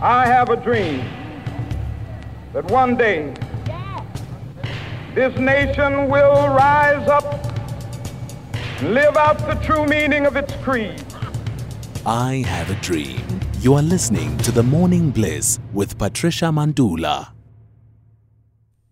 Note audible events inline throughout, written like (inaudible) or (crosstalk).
I have a dream that one day this nation will rise up and live out the true meaning of its creed. I have a dream. You are listening to The Morning Bliss with Patricia Mandula.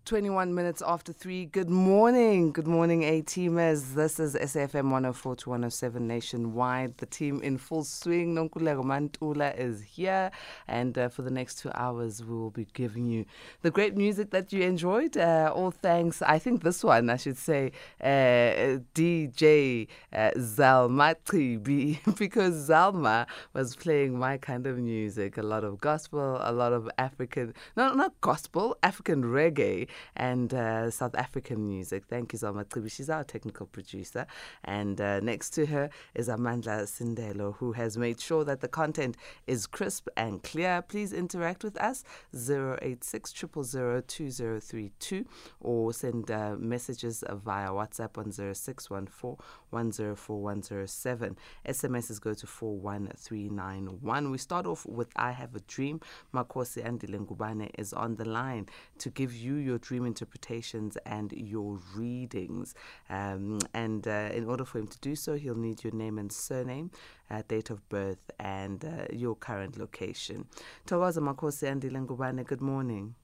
21 minutes after 3. Good morning. Good morning, A teamers. This is SAFM 104 to 107 nationwide. The team in full swing. Nonkulego Mantula is here. And uh, for the next two hours, we will be giving you the great music that you enjoyed. Uh, all thanks, I think this one, I should say, uh, DJ uh, Zalma (laughs) because Zalma was playing my kind of music. A lot of gospel, a lot of African, no, not gospel, African reggae and uh, South African music. Thank you, Zalma Tribi. She's our technical producer. And uh, next to her is Amandla Sindelo, who has made sure that the content is crisp and clear. Please interact with us 086 2032 or send uh, messages via WhatsApp on 0614 104 107. SMSs go to 41391. We start off with I Have a Dream. Makosi Andile Ngubane is on the line to give you your dream interpretations and your readings. Um, and uh, in order for him to do so, he'll need your name and surname, uh, date of birth, and uh, your current location. Tawaza Makosi Andile Ngubane, good morning.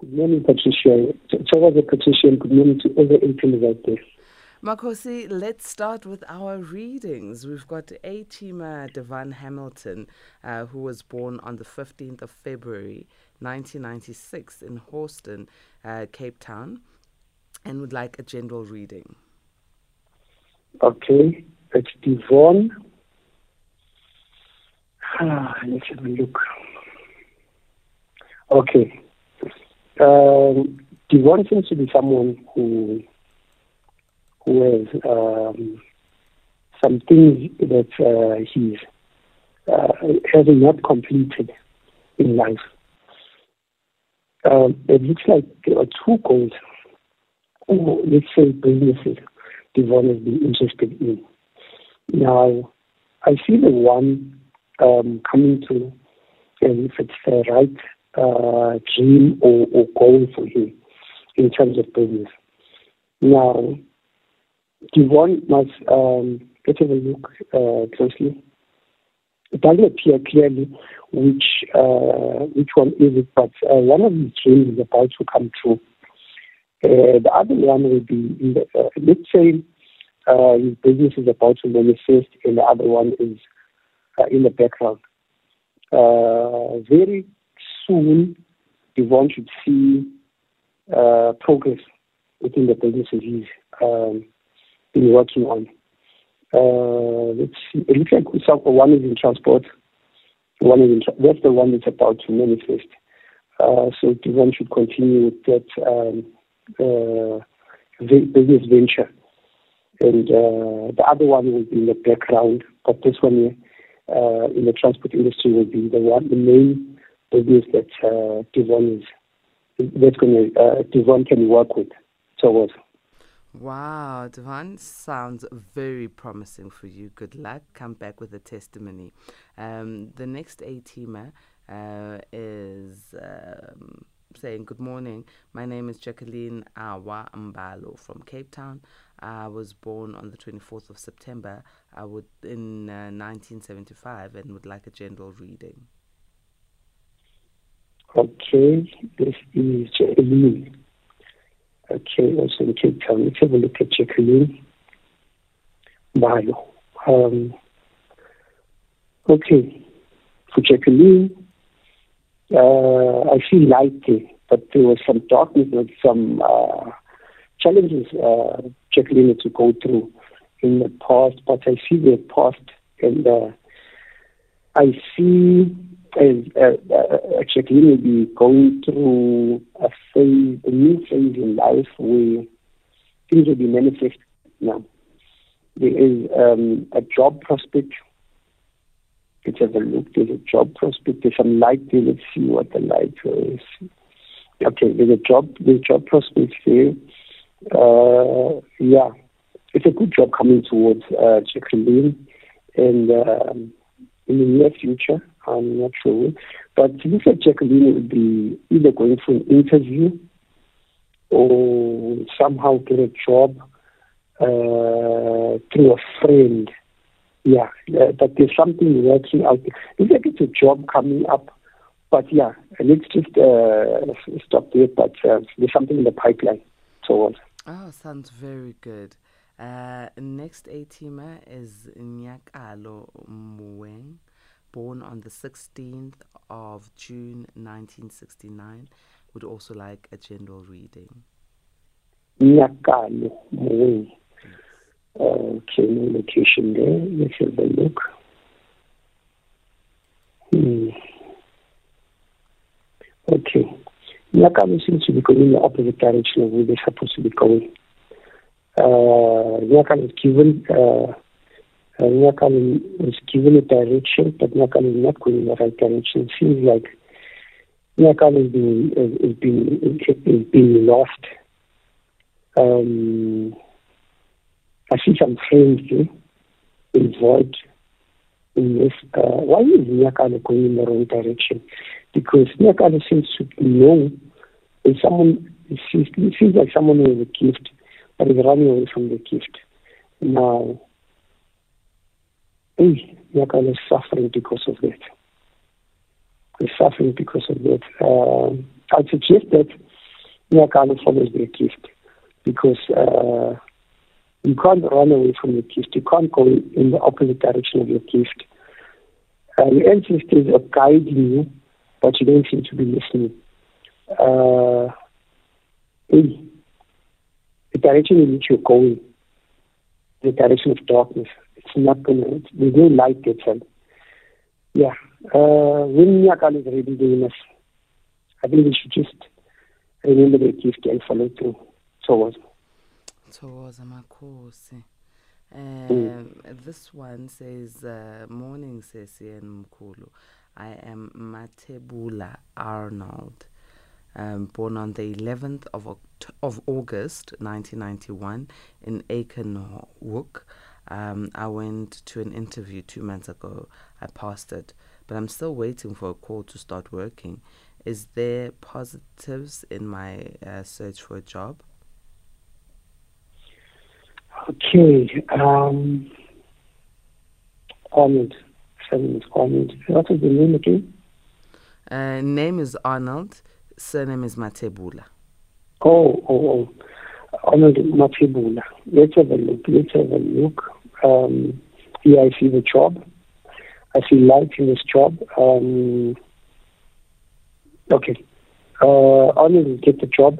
Good morning, Patricia. Tawaza Patricia, and good morning to all the ATMs out there. Makosi, let's start with our readings. We've got A teamer Devon Hamilton, uh, who was born on the 15th of February 1996 in Houston, uh, Cape Town, and would like a general reading. Okay, it's Devon. Ah, let's have a look. Okay. Um, Devon seems to be someone who has um, some things that uh, he's uh, has not completed in life. Um, it looks like there are two goals, or let's say businesses, Devon has been interested in. Now, I see the one um, coming to, and if it's the right uh, dream or, or goal for him in terms of business. Now, Devon must um, let's have a look uh, closely. It doesn't appear clearly which uh, which one is it, but uh, one of his dreams is about to come true. Uh, the other one will be, in the, uh, let's say, uh, his business is about to manifest, and the other one is uh, in the background. very soon, Devon should see progress within the businesses he's um, been working on. Uh, let's see. It looks like some, one is in transport. One is in tra- that's the one that's about to manifest. Uh, so one should continue with that um, uh, business venture, and uh, the other one will be in the background. But this one uh, in the transport industry will be the one, the main business that uh, Devon is that's going to uh, Devon can work with. So what? Wow, Devon, sounds very promising for you. Good luck. Come back with a testimony. Um, the next A teamer uh, is um, saying, Good morning. My name is Jacqueline Awa Mbalo from Cape Town. I was born on the 24th of September I would, in uh, 1975 and would like a general reading. Okay, this is Jacqueline. Okay, also in Cape Town. Let's have a look at Jacqueline Bio. Um, okay, for Jacqueline, uh, I see light there, but there was some darkness and some uh, challenges uh, Jacqueline had to go through in the past, but I see the past and uh, I see as uh, uh, Jacqueline will be going through a phase, a new phase in life where things will be manifest now. There is um, a job prospect. Let's have a look. There's a job prospect. There's some light there. Let's see what the light is. Okay, there's a job. There's job prospects there. Uh, yeah, it's a good job coming towards uh, Jacqueline, and um, in the near future, I'm not sure. But Lisa Jacqueline will be either going for an interview or somehow get a job uh, through a friend. Yeah, uh, but there's something working out. It's like it's a job coming up. But yeah, let's just uh, stop there. But uh, there's something in the pipeline. So on. Oh, sounds very good. Uh, next A-teamer is Nyakalo Muweng, born on the 16th of June 1969. Would also like a general reading. Nyakalo Muweng. Okay, no location there. Let's have a look. Hmm. Okay. Nyakalo seems to be going in the opposite direction of where they're supposed to be going uh, Nyakal is given uh, uh, Nyakal is given a direction, but Nyakal is not going in the direction. Seems like Nyakal is being is is lost. I see some friends here involved in this. Uh, why is Nyakal going in the wrong direction? Because Nyakal seems to know if someone it seems, it seems like someone has a gift but is running away from the gift. Now, hey, kind is suffering because of that. He's suffering because of that. Um, I'd suggest that Yakal follows the gift because uh, you can't run away from the gift. You can't go in the opposite direction of your gift. Uh, your ancestors are guiding you, but you don't seem to be listening. Uh, hey, the direction in which you're going, the direction of darkness, it's not going to, there's no light there. Yeah. Uh, when Nyakal is ready doing this, I think we should just remember the gift and follow through. So was. Thokoza Makhosi. Um, This one says, uh, Morning, Sesi and Mkulu. I am Matebula Arnold um, born on the 11th of, Oct- of August 1991 in Acornhoek. Um, I went to an interview two months ago. I passed it, but I'm still waiting for a call to start working. Is there positives in my uh, search for a job? Okay. Um, Arnold. Seven Arnold. What is the name again? Uh, name is Arnold. Surname is Matebula. Oh, oh, oh. Arnold Matebula. Let's have a look. Let's have a look. Um, I see the job. I see light in this job. Um, okay. Uh, Arnold will get the job.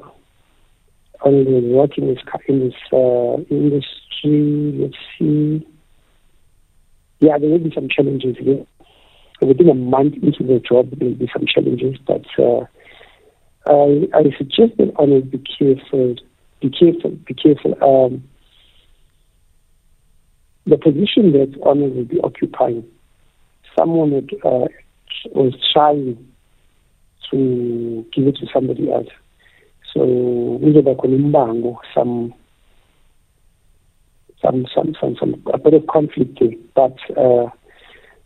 Arnold will work in this, in this uh, industry. Let's see. Yeah, there will be some challenges here. Within a month into the job, there will be some challenges, but uh, I, I suggest that Arnold be careful, be careful, be careful. Um, the position that Arnold will be occupying, someone that uh, was trying to give it to somebody else. So kuzoba khona some some some some some a bit of conflict there. But uh,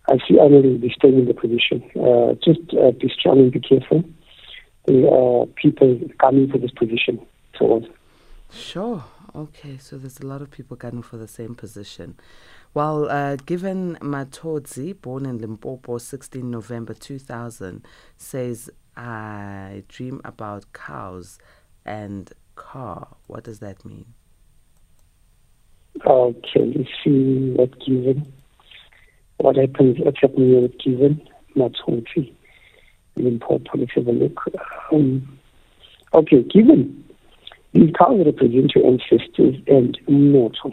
I see Arnold will be staying in the position. Uh, just uh, be strong and be careful The uh, people coming for this position. So Sure. Okay, so there's a lot of people gunning for the same position. Well, uh, given Matodzi, born in Limpopo, 16 November 2000, says, I dream about cows and car. What does that mean? Okay, let's see what given. What happens, what's happening with given Matodzi. Limpopo, let's have a look. Um, okay, given cows represent your ancestors and Moto.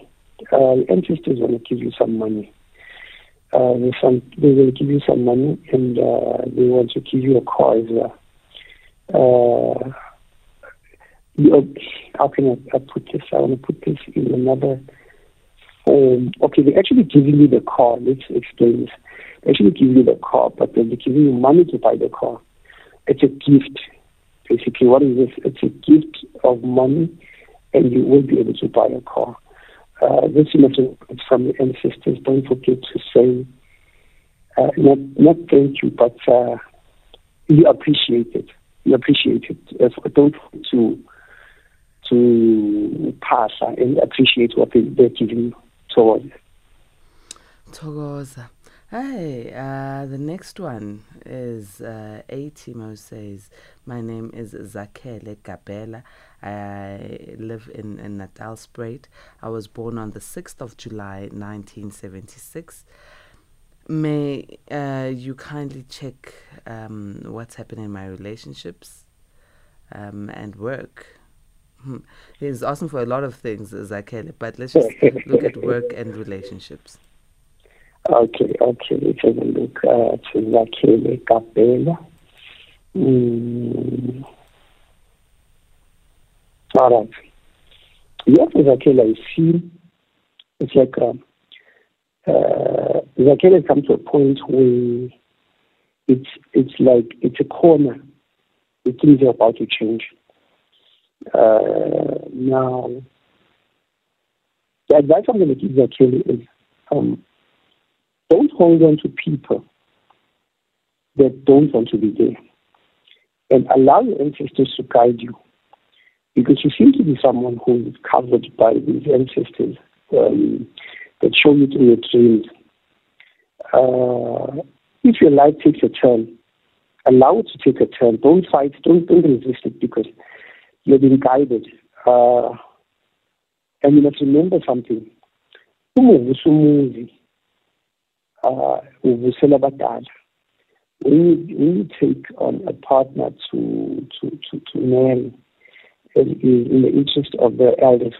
Uh, ancestors want to give you some money. Uh, some, they will give you some money and uh, they want to give you a car as well. Uh, how can I, I put this? I want to put this in another form. Okay, they're actually giving you the car. Let's explain this. They actually give you the car, but they're giving you money to buy the car. It's a gift. Basically, what is this? It's a gift of money, and you will be able to buy a car. Uh, this is from the ancestors. Don't forget to say uh, not not thank you, but uh, you appreciate it. You appreciate it. Don't to to pass and appreciate what they, they're giving you towards. Togoza. Hey, uh, the next one is uh, A Timo says, My name is Zakele Gabela. I live in, in Natal Spruit. I was born on the 6th of July 1976. May uh, you kindly check um, what's happening in my relationships um, and work? Hmm. He's asking for a lot of things, Zakele, but let's just look at work and relationships. Okay, okay. Let's look at Zakele Kapela. Mm. All right. Yes, Zakele, I see it's like um, uh, Zakele has come to a point where it's it's like it's a corner. Things are about to change. Uh, now, the advice I'm going to give Zakele is um, don't hold on to people that don't want to be there. And allow your ancestors to guide you. Because you seem to be someone who is covered by these ancestors um, that show you through your dreams. Uh, if your life takes a turn, allow it to take a turn. Don't fight, don't, don't resist it because you're being guided. Uh, and you must remember something Uh, uvusela abadala. When you, take on a partner to to to, to marry in, the interest of the elders.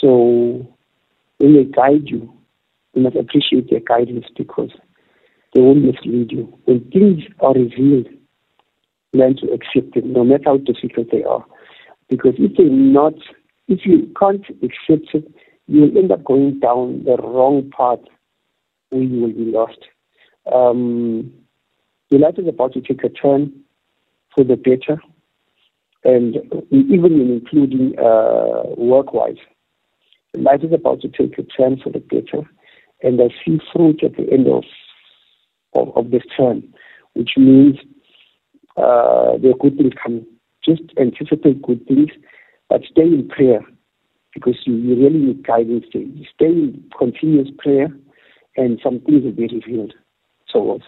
So when they guide you. You must appreciate their guidance because they won't mislead you. When things are revealed learn to accept them no matter how difficult they are. Because if they're not if you can't accept it you will end up going down the wrong path we will be lost. Um, the life is about to take a turn for the better, and even in including uh, work-wise. The life is about to take a turn for the better, and I see fruit at the end of of, of this turn, which means uh, there are good things coming. Just anticipate good things, but stay in prayer because you, you really need guidance. Stay in continuous prayer and some things will be revealed. So,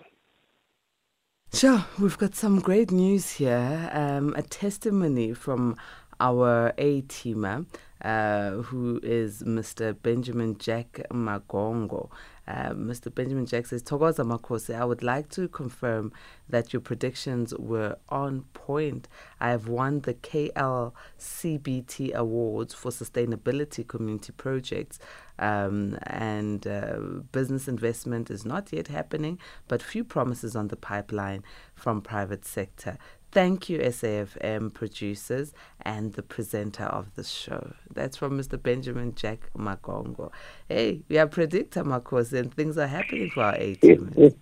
Sure, we've got some great news here. Um, a testimony from our A teamer, uh, who is Mr. Benjamin Jack Magongo. Mr. Benjamin Jack says, Togoza Makose, I would like to confirm that your predictions were on point. I have won the KLCBT Awards for Sustainability Community Projects, um, and uh, business investment is not yet happening, but few promises on the pipeline from private sector. Thank you, SAFM producers and the presenter of the show. That's from Mr. Benjamin Jack Magongo. Hey, we are predictor, Marcos, and things are happening for our A team. (laughs)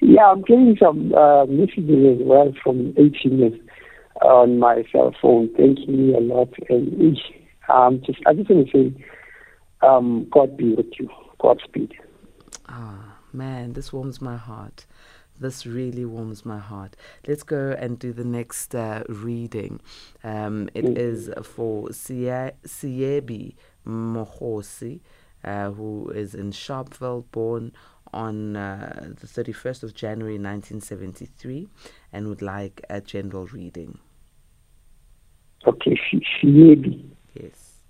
yeah, I'm getting some uh, messages as well from A teamers on my cell phone. Thank you a lot. And um, just, I just want to say, um, God be with you. Godspeed. Ah, man, this warms my heart. This really warms my heart. Let's go and do the next uh, reading. Um, it mm-hmm. is for Siebi Mohosi, uh, who is in Sharpeville, born on uh, the 31st of January 1973, and would like a general reading. Okay, Siebi. Yes.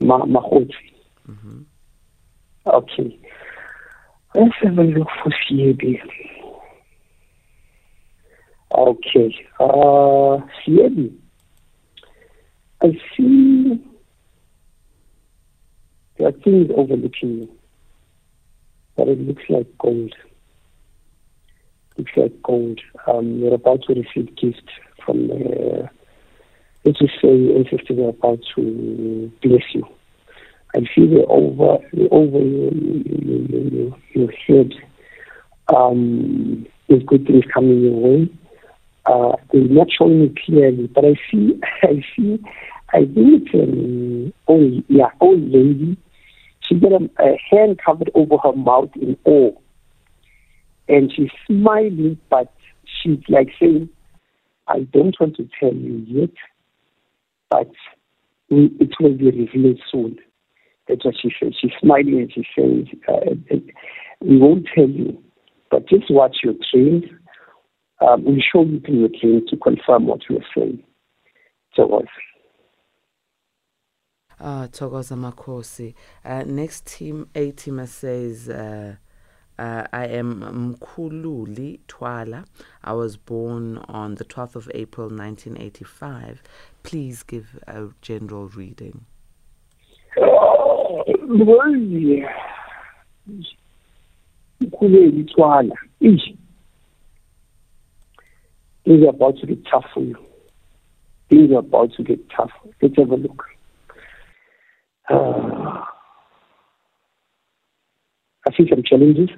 Ma- Mm-hmm. Okay. Let's have a look for Siebi. Okay. Uh, Siebi. I see there are things overlooking you, but it looks like gold. Looks like gold. Um, you're about to receive gifts from the, let's just say, ancestors are about to bless you. I see the over, the over your, your, your, your head. Um, there's good things coming your way uh, they're not showing me clearly, but I see, (laughs) I see, I think it's an old, yeah, old lady. She got a, a hand covered over her mouth in awe. and she's smiling, but she's like saying, I don't want to tell you yet, but it will be revealed soon. That's what she says. She's smiling and she says, uh, We won't tell you, but just watch your dreams. Um, we'll show you through dreams to confirm what we are saying. So. Ah, Thokoza Makosi. Uh, next team, A team says, uh, uh, I am Mkululi Twala. I was born on the 12th of April 1985. Please give a general reading. Oh, Mkululi Twala. Things are about to get tough for you. Things are about to get tough. Let's have a look. Uh, I see some challenges.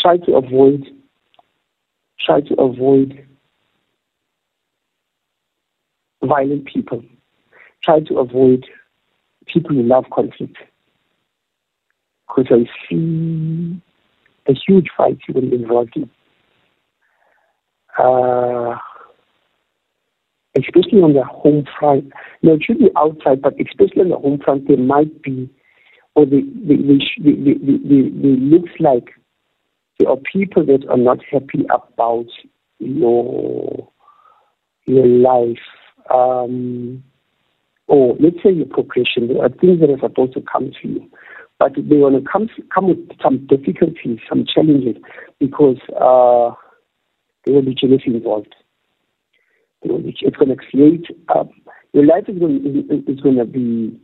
Try to avoid, try to avoid violent people. Try to avoid people who love conflict. Because I see a huge fight you will be involved in. Uh, especially on the home front. No, it should be outside, but especially on the home front, there might be or they, they, they, they, they, they, looks like there are people that are not happy about your your life. Um, or let's say your progression. There are things that are supposed to come to you, but they want to come come with some difficulties, some challenges, because uh, there will be jealousy involved. It's going to create. Um, your life is going is going to be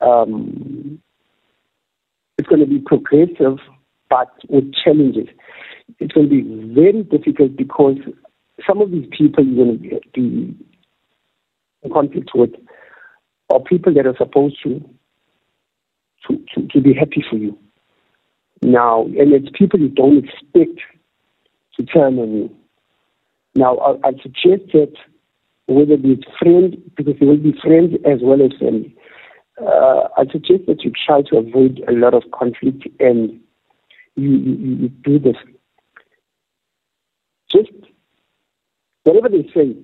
um, it's going to be progressive, but with challenges. It's going to be very difficult because some of these people you're going to be in conflict with are people that are supposed to to, to, to be happy for you. Now, and it's people you don't expect turn. Now, I, I suggest that whether it's friends, because they will be friends as well as family, uh, I suggest that you try to avoid a lot of conflict and you, you, you do this. Just whatever they say,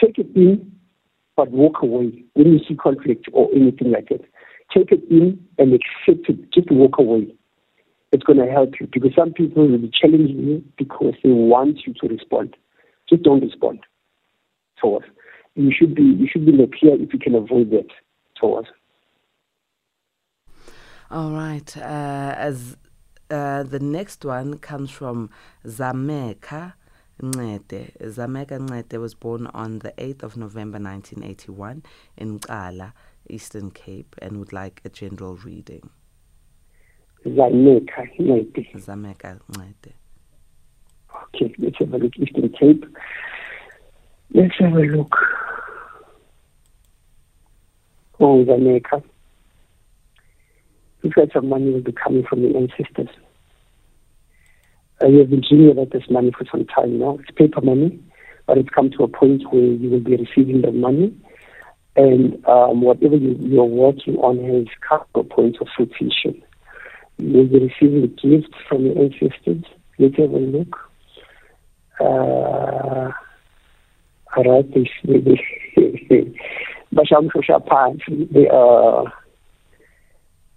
take it in, but walk away when you see conflict or anything like that. Take it in and accept it. Just walk away. It's going to help you because some people will be challenging you because they want you to respond. Just don't respond to us. You should be you should be in the clear if you can avoid that to us. All right. Uh, as uh, the next one comes from Zameka Ncede. Zameka Ncede was born on the 8th of November 1981 in Cala, Eastern Cape, and would like a general reading. Zameka Ncede. Zameka Ncede. Okay, let's have a look. Eastern Cape. Let's have a look. Oh, Zameka you of money will be coming from the ancestors. Uh, you have been dreaming about this money for some time now. It's paper money, but it's come to a point where you will be receiving the money, and um, whatever you, are working on has come to a point of fruition. You will be receiving gifts from your ancestors. Let's have a look. Uh, all right, they, they, they, they are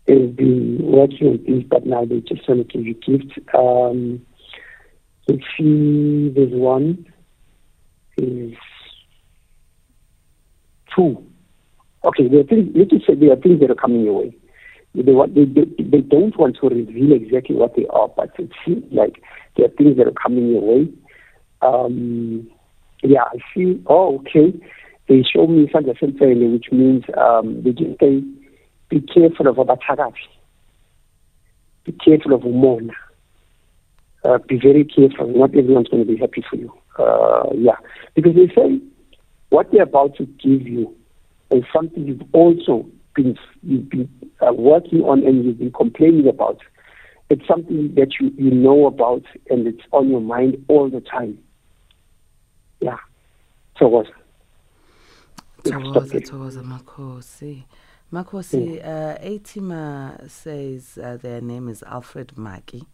is been working with these, but now they just want to give you gifts. Um, you see, there's one is two. Okay, there are things, let us say there are things that are coming your way. They, want, they, they, they don't want to reveal exactly what they are, but it seems like there are things that are coming your way. Um, yeah, I see. Oh, okay. They show me something, which means um, they just say be careful of abathakathi be careful of umona uh, be very careful not everyone's going to be happy for you uh, yeah because they say what they're about to give you is something you've also been you've been uh, working on and you've been complaining about it's something that you, you know about and it's on your mind all the time yeah so what Thokoza, Thokoza Makhosi. Makosi, uh, Atima says uh, their name is Alfred Maki.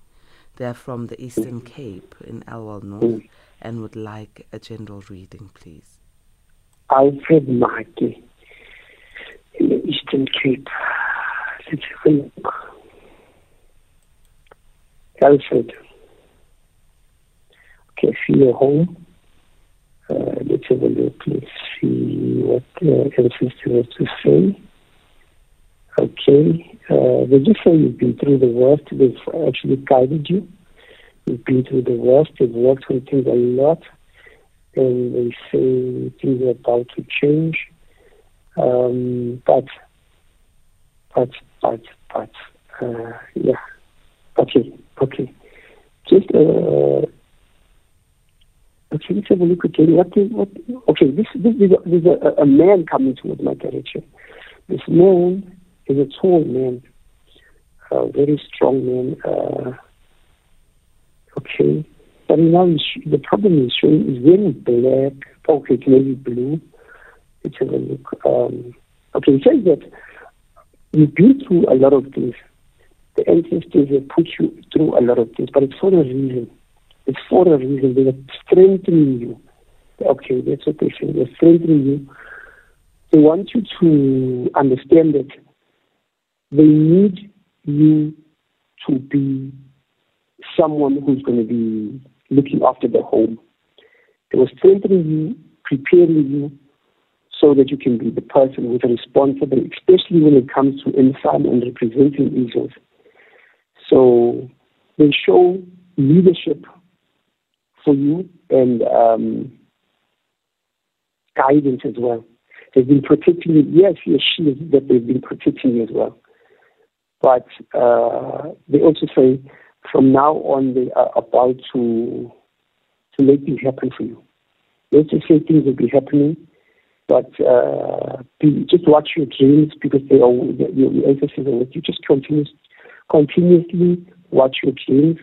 They're from the Eastern Cape in Elwell North Mm. and would like a general reading, please. Alfred Maki Eastern Cape. Let's have a look. Alfred. Okay, see your home. Uh, let's have a look. Let's see what the ancestor has to say. Okay. Uh, say you've been through the worst. They've actually guided you. You've been through the worst. They've worked on things a lot. And they say things are about to change. Um, but, but, but, but, uh, yeah. Okay, okay. Just, uh, okay, let's have a look again. What is, what, okay, this, this is a, there's a, a man coming towards my direction. This man is a tall man, a very strong man. Uh, okay, but now the problem is showing is very black. Okay, maybe blue. Let's have a look. Um, okay, it says that you've been through a lot of things. The ancestors have put you through a lot of things, but it's for a reason. It's for a reason. They are strengthening you. Okay, that's what they say. They're strengthening you. They want you to understand that they need you to be someone who's going to be looking after the home. They were strengthening you, preparing you, so that you can be the person who's responsible, especially when it comes to inside and representing Israel. So they show leadership for you and um, guidance as well. They've been protecting you. Yes, yes, she is that they've been protecting you as well. But uh, they also say from now on they are about to to make things happen for you. Let's just say things will be happening, but uh, be, just watch your dreams because they are your, your ancestors are with you. Just continuous, continuously watch your dreams.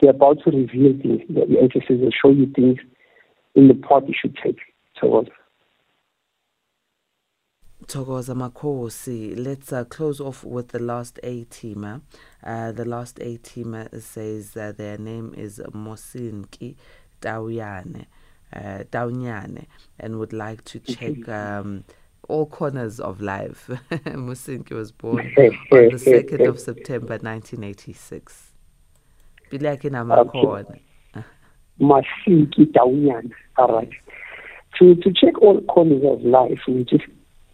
They're about to reveal things. The ancestors will show you things in the part you should take. So. Togoza Makosi, let's uh, close off with the last A teamer. Uh, the last A teamer says uh, their name is Mosinki Tauyane, uh, Taunyane, and would like to check um, all corners of life. (laughs) Mosinki was born on the 2nd of September 1986. Bilaki Namakhona. (laughs) Masinki Taunyane. All right. To, to check all corners of life, we just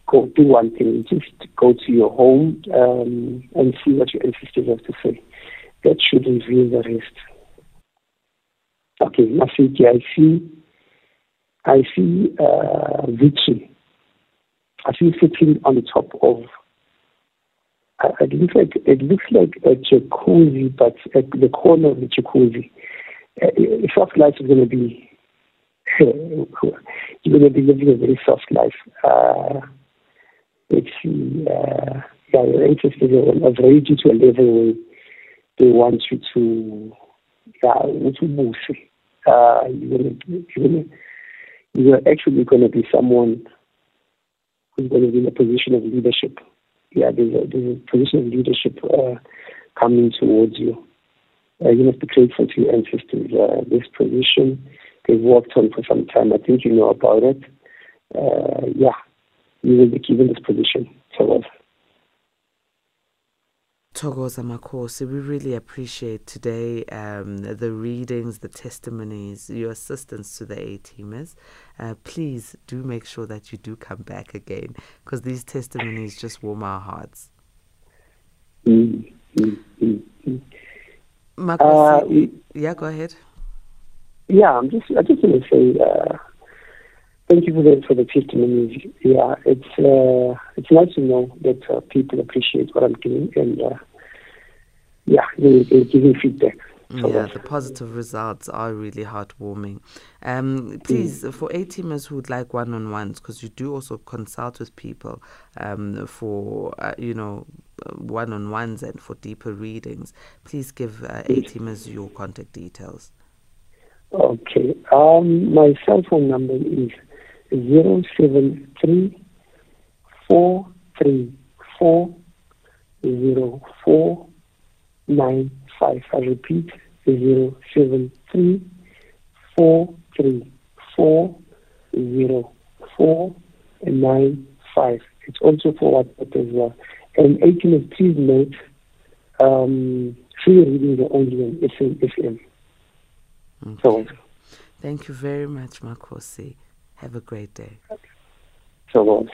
go do one thing. Just go to your home um, and see what your ancestors have to say. That should reveal the rest. Okay, Masiki, I see. I see uh, Vici. I see sitting on the top of. Uh, it looks like it looks like a jacuzzi, but at the corner of the jacuzzi. Uh, soft life is going to be. (laughs) you're going to be living a very soft life. Uh, let's uh, yeah, your ancestors have raised you to a level where they want you to, yeah, to uh, you're gonna, you're gonna, you're actually going to be someone who's going to be in a position of leadership. Yeah, there's a, there's a position of leadership uh, coming towards you. Uh, you must be grateful to your ancestors. Uh, this position they've worked on for some time. I think you know about it. Uh, yeah, you will be given this position. So, Togoza Makosi, we really appreciate today um, the readings, the testimonies, your assistance to the A teamers. Uh, please do make sure that you do come back again because these testimonies just warm our hearts. mm, mm, mm. Makosi, yeah, go ahead. Yeah, I'm just I just want to say uh, thank you for the for the testimonies. Yeah, it's uh, it's nice to know that uh, people appreciate what I'm doing and uh, yeah, they they giving feedback. So Yeah, the positive results are really heartwarming. Um, please, for A teamers who would like one on ones, because you do also consult with people um, for, uh, you know, one on ones and for deeper readings, please give uh, A teamers your contact details. Okay. Um, my cell phone number is zero seven three four three four zero four nine five. I repeat zero seven three four three four zero four nine five. It's also for WhatsApp as well. And 18 please note, um, free reading the only on FM. Okay. So, Thank you very much, Makosi. Have a great day. so